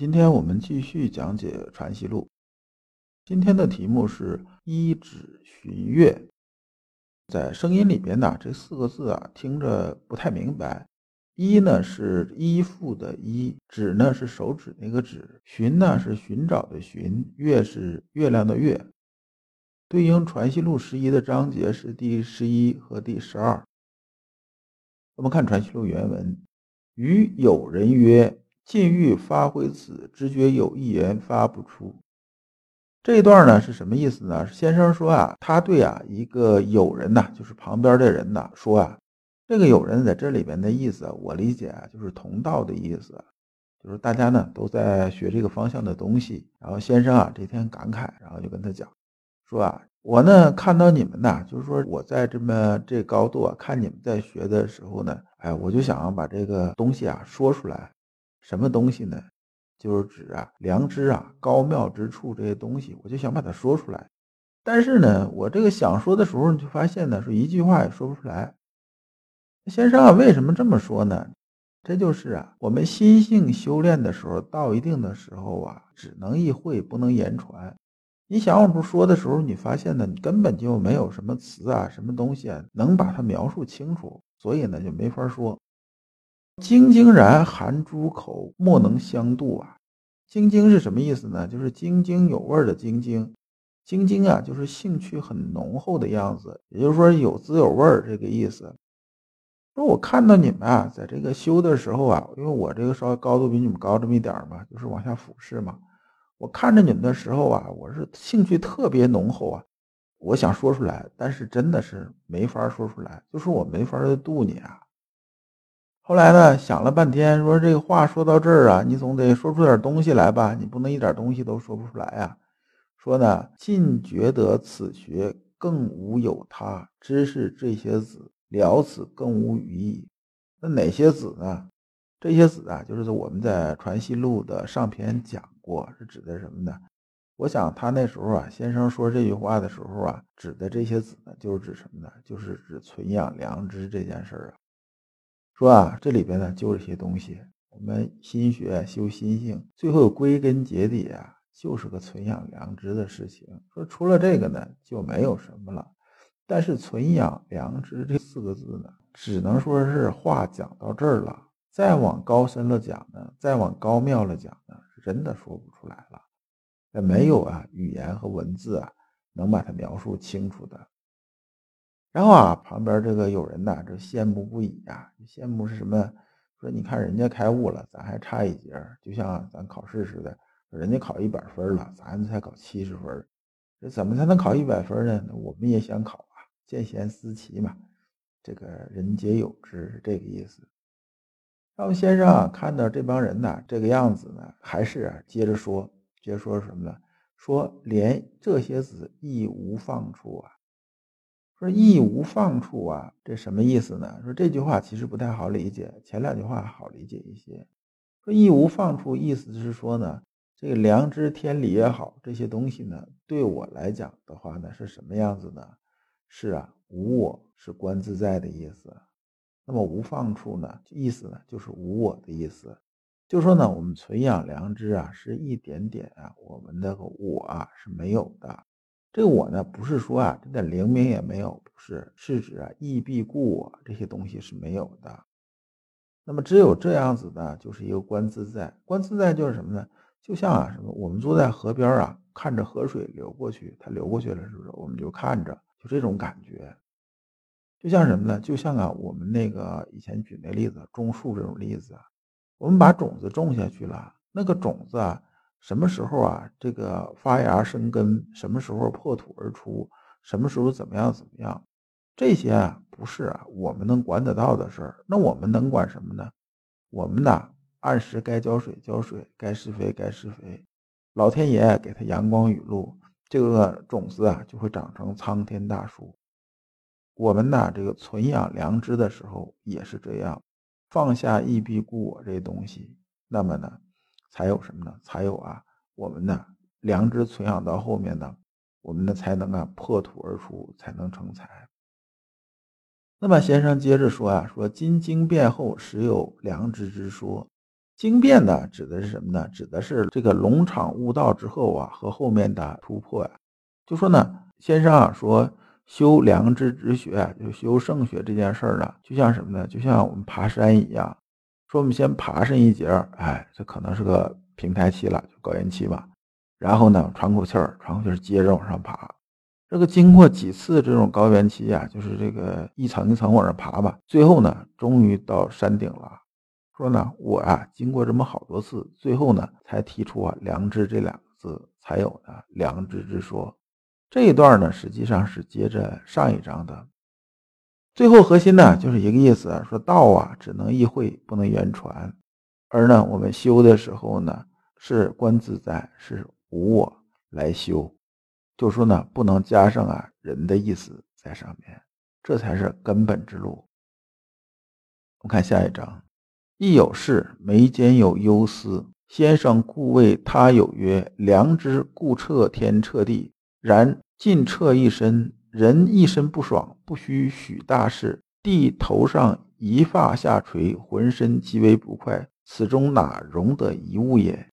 今天我们继续讲解《传习录》，今天的题目是“依指寻月”。在声音里边呢，这四个字啊，听着不太明白。“依”呢是依附的“依”，“指”呢是手指那个“指”，“寻”呢是寻找的“寻”，“月”是月亮的“月”。对应《传习录》十一的章节是第十一和第十二。我们看《传习录》原文：“与友人曰。”禁欲发挥此，直觉有一言发不出。这一段呢是什么意思呢？先生说啊，他对啊一个友人呐，就是旁边的人呐，说啊，这个友人在这里边的意思，我理解啊，就是同道的意思，就是大家呢都在学这个方向的东西。然后先生啊这天感慨，然后就跟他讲，说啊，我呢看到你们呐，就是说我在这么这高度啊，看你们在学的时候呢，哎，我就想把这个东西啊说出来。什么东西呢？就是指啊良知啊高妙之处这些东西，我就想把它说出来。但是呢，我这个想说的时候，你就发现呢，说一句话也说不出来。先生啊，为什么这么说呢？这就是啊，我们心性修炼的时候，到一定的时候啊，只能意会，不能言传。你想往出说的时候，你发现呢，你根本就没有什么词啊，什么东西啊，能把它描述清楚，所以呢，就没法说。晶晶然含诸口，莫能相度啊！晶晶是什么意思呢？就是津津有味的晶晶，晶晶啊，就是兴趣很浓厚的样子，也就是说有滋有味这个意思。说我看到你们啊，在这个修的时候啊，因为我这个稍微高度比你们高这么一点嘛，就是往下俯视嘛。我看着你们的时候啊，我是兴趣特别浓厚啊，我想说出来，但是真的是没法说出来，就是我没法度你啊。后来呢，想了半天，说这个话说到这儿啊，你总得说出点东西来吧？你不能一点东西都说不出来啊。说呢，尽觉得此学更无有他，知识这些子了此更无余意。那哪些子呢？这些子啊，就是我们在《传习录》的上篇讲过，是指的什么呢？我想他那时候啊，先生说这句话的时候啊，指的这些子呢，就是指什么呢？就是指存养良知这件事儿啊。说啊，这里边呢就这些东西。我们心学修心性，最后归根结底啊，就是个存养良知的事情。说除了这个呢，就没有什么了。但是存养良知这四个字呢，只能说是话讲到这儿了。再往高深了讲呢，再往高妙了讲呢，真的说不出来了。也没有啊，语言和文字啊，能把它描述清楚的。然后啊，旁边这个有人呐，这羡慕不已啊！羡慕是什么？说你看人家开悟了，咱还差一截就像咱考试似的，人家考一百分了，咱才考七十分这怎么才能考一百分呢？我们也想考啊！见贤思齐嘛，这个人皆有之是这个意思。然后先生啊，看到这帮人呐这个样子呢，还是啊接着说，接着说什么呢？说连这些子亦无放处啊！说义无放处啊，这什么意思呢？说这句话其实不太好理解，前两句话好理解一些。说义无放处，意思是说呢，这个良知、天理也好，这些东西呢，对我来讲的话呢，是什么样子呢？是啊，无我是观自在的意思。那么无放处呢，意思呢，就是无我的意思。就说呢，我们存养良知啊，是一点点啊，我们的我啊是没有的。这个我呢，不是说啊，这点灵明也没有，不是，是指啊，义必故我这些东西是没有的。那么只有这样子呢，就是一个观自在。观自在就是什么呢？就像啊，什么？我们坐在河边啊，看着河水流过去，它流过去了，是不是？我们就看着，就这种感觉。就像什么呢？就像啊，我们那个以前举那例子，种树这种例子啊，我们把种子种下去了，那个种子啊。什么时候啊？这个发芽生根，什么时候破土而出？什么时候怎么样怎么样？这些啊，不是啊，我们能管得到的事儿。那我们能管什么呢？我们呢，按时该浇水浇水，该施肥该施肥，老天爷给他阳光雨露，这个种子啊就会长成苍天大树。我们呢，这个存养良知的时候也是这样，放下一必故我这东西，那么呢，才有什么呢？才有啊，我们呢良知存养到后面呢，我们的才能啊破土而出，才能成才。那么先生接着说啊，说今经变后，实有良知之说。经变呢，指的是什么呢？指的是这个龙场悟道之后啊，和后面的突破呀。就说呢，先生啊说。修良知之学，就修圣学这件事儿呢，就像什么呢？就像我们爬山一样，说我们先爬上一节哎，这可能是个平台期了，就高原期吧。然后呢，喘口气儿，喘口气儿，接着往上爬。这个经过几次这种高原期啊，就是这个一层一层往上爬吧，最后呢，终于到山顶了。说呢，我啊，经过这么好多次，最后呢，才提出啊“良知”这两个字，才有的良知之说。这一段呢，实际上是接着上一章的最后核心呢，就是一个意思，说道啊只能意会，不能言传，而呢我们修的时候呢，是观自在，是无我来修，就说呢不能加上啊人的意思在上面，这才是根本之路。我们看下一章，亦有事，眉间有忧思，先生故谓他有曰：良知故彻天彻地。然尽彻一身，人一身不爽，不须许大事。地头上一发下垂，浑身极为不快，此中哪容得一物也？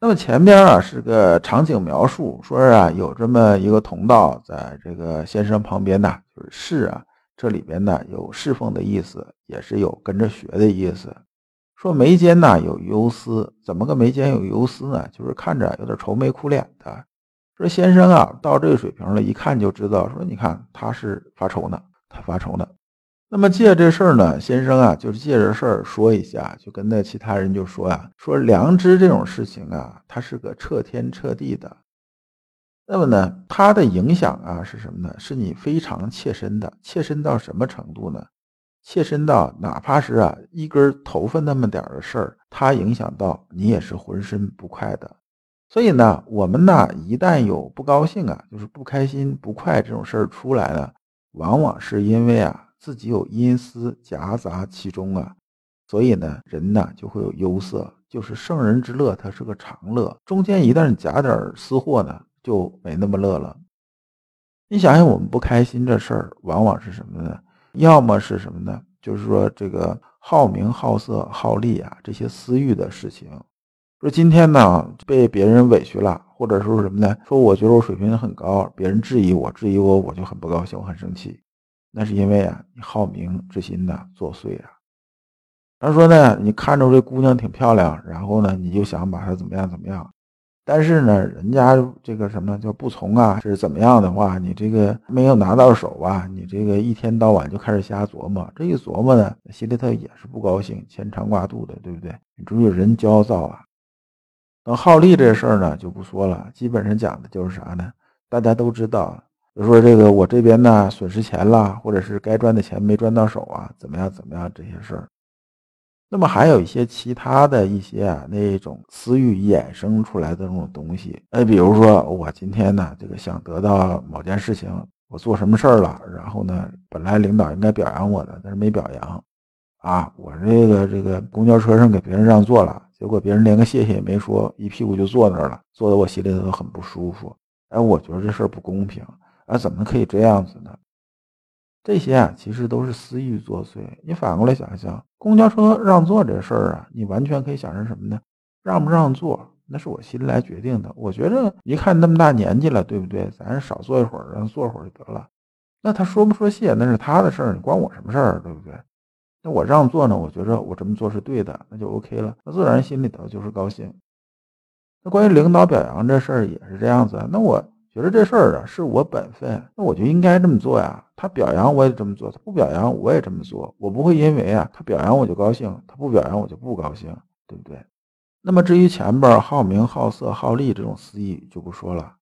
那么前边啊是个场景描述，说是啊有这么一个同道在这个先生旁边呢，就是侍啊，这里边呢有侍奉的意思，也是有跟着学的意思。说眉间呢有忧思，怎么个眉间有忧思呢？就是看着有点愁眉苦脸的。说先生啊，到这个水平了，一看就知道。说你看他是发愁呢，他发愁呢。那么借这事儿呢，先生啊，就是借着事儿说一下，就跟那其他人就说呀，说良知这种事情啊，它是个彻天彻地的。那么呢，它的影响啊是什么呢？是你非常切身的，切身到什么程度呢？切身到哪怕是啊一根头发那么点的事儿，它影响到你也是浑身不快的。所以呢，我们呢一旦有不高兴啊，就是不开心、不快这种事儿出来了，往往是因为啊自己有阴私夹杂其中啊，所以呢人呢就会有忧色，就是圣人之乐，它是个长乐，中间一旦夹点私货呢，就没那么乐了。你想想，我们不开心这事儿，往往是什么呢？要么是什么呢？就是说这个好名、好色、好利啊，这些私欲的事情。说今天呢被别人委屈了，或者说什么呢？说我觉得我水平很高，别人质疑我，质疑我，我就很不高兴，我很生气。那是因为啊，你好名之心呢作祟啊。他说呢，你看着这姑娘挺漂亮，然后呢，你就想把她怎么样怎么样。但是呢，人家这个什么叫不从啊？是怎么样的话，你这个没有拿到手啊，你这个一天到晚就开始瞎琢磨。这一琢磨呢，心里头也是不高兴，牵肠挂肚的，对不对？你注意人焦躁啊。等好利这事儿呢，就不说了。基本上讲的就是啥呢？大家都知道，比如说这个我这边呢损失钱了，或者是该赚的钱没赚到手啊，怎么样怎么样这些事儿。那么还有一些其他的一些啊那种私欲衍生出来的那种东西，哎，比如说我今天呢这个想得到某件事情，我做什么事儿了，然后呢本来领导应该表扬我的，但是没表扬，啊，我这个这个公交车上给别人让座了。结果别人连个谢谢也没说，一屁股就坐那儿了，坐的我心里头很不舒服。哎，我觉得这事儿不公平，啊，怎么可以这样子呢？这些啊，其实都是私欲作祟。你反过来想想，公交车让座这事儿啊，你完全可以想成什么呢？让不让座，那是我心来决定的。我觉着一看那么大年纪了，对不对？咱少坐一会儿，让坐会儿就得了。那他说不说谢，那是他的事儿，关我什么事儿，对不对？那我让座呢？我觉着我这么做是对的，那就 OK 了。那自然心里头就是高兴。那关于领导表扬这事儿也是这样子。那我觉得这事儿啊是我本分，那我就应该这么做呀。他表扬我也这么做，他不表扬我也这么做。我不会因为啊他表扬我就高兴，他不表扬我就不高兴，对不对？那么至于前边好名、好色、好利这种私欲就不说了。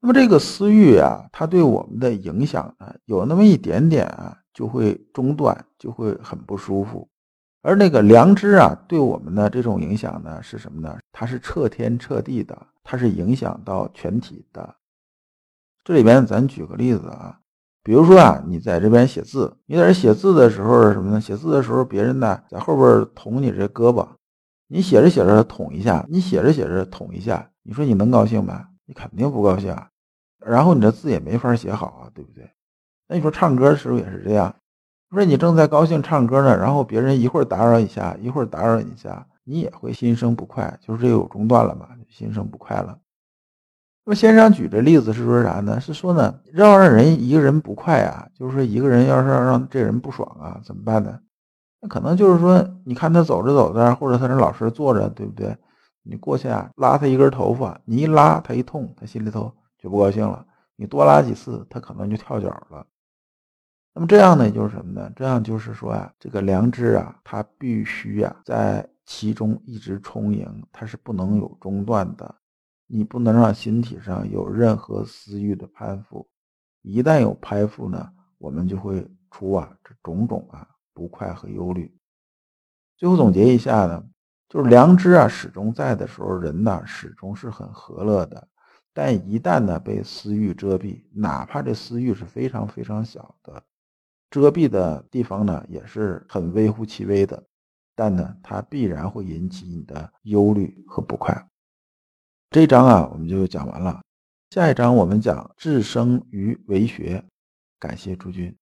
那么这个私欲啊，它对我们的影响呢，有那么一点点啊。就会中断，就会很不舒服。而那个良知啊，对我们的这种影响呢，是什么呢？它是彻天彻地的，它是影响到全体的。这里边咱举个例子啊，比如说啊，你在这边写字，你在这写字的时候什么呢？写字的时候，别人呢在后边捅你这胳膊，你写着写着捅一下，你写着写着捅一下，你说你能高兴吗？你肯定不高兴啊。然后你这字也没法写好啊，对不对？那你说唱歌的时候也是这样。说你正在高兴唱歌呢，然后别人一会儿打扰一下，一会儿打扰你一下，你也会心生不快，就是这有中断了嘛，心生不快了。那么先生举这例子是说啥呢？是说呢，要让人一个人不快啊，就是说一个人要是让这人不爽啊，怎么办呢？那可能就是说，你看他走着走着，或者他这老实坐着，对不对？你过去啊，拉他一根头发，你一拉他一痛，他心里头就不高兴了。你多拉几次，他可能就跳脚了。那么这样呢，就是什么呢？这样就是说啊，这个良知啊，它必须啊在其中一直充盈，它是不能有中断的。你不能让心体上有任何私欲的攀附，一旦有攀附呢，我们就会出啊这种种啊不快和忧虑。最后总结一下呢，就是良知啊始终在的时候，人呢始终是很和乐的。但一旦呢被私欲遮蔽，哪怕这私欲是非常非常小的。遮蔽的地方呢，也是很微乎其微的，但呢，它必然会引起你的忧虑和不快。这一章啊，我们就讲完了。下一章我们讲智生于为学。感谢诸君。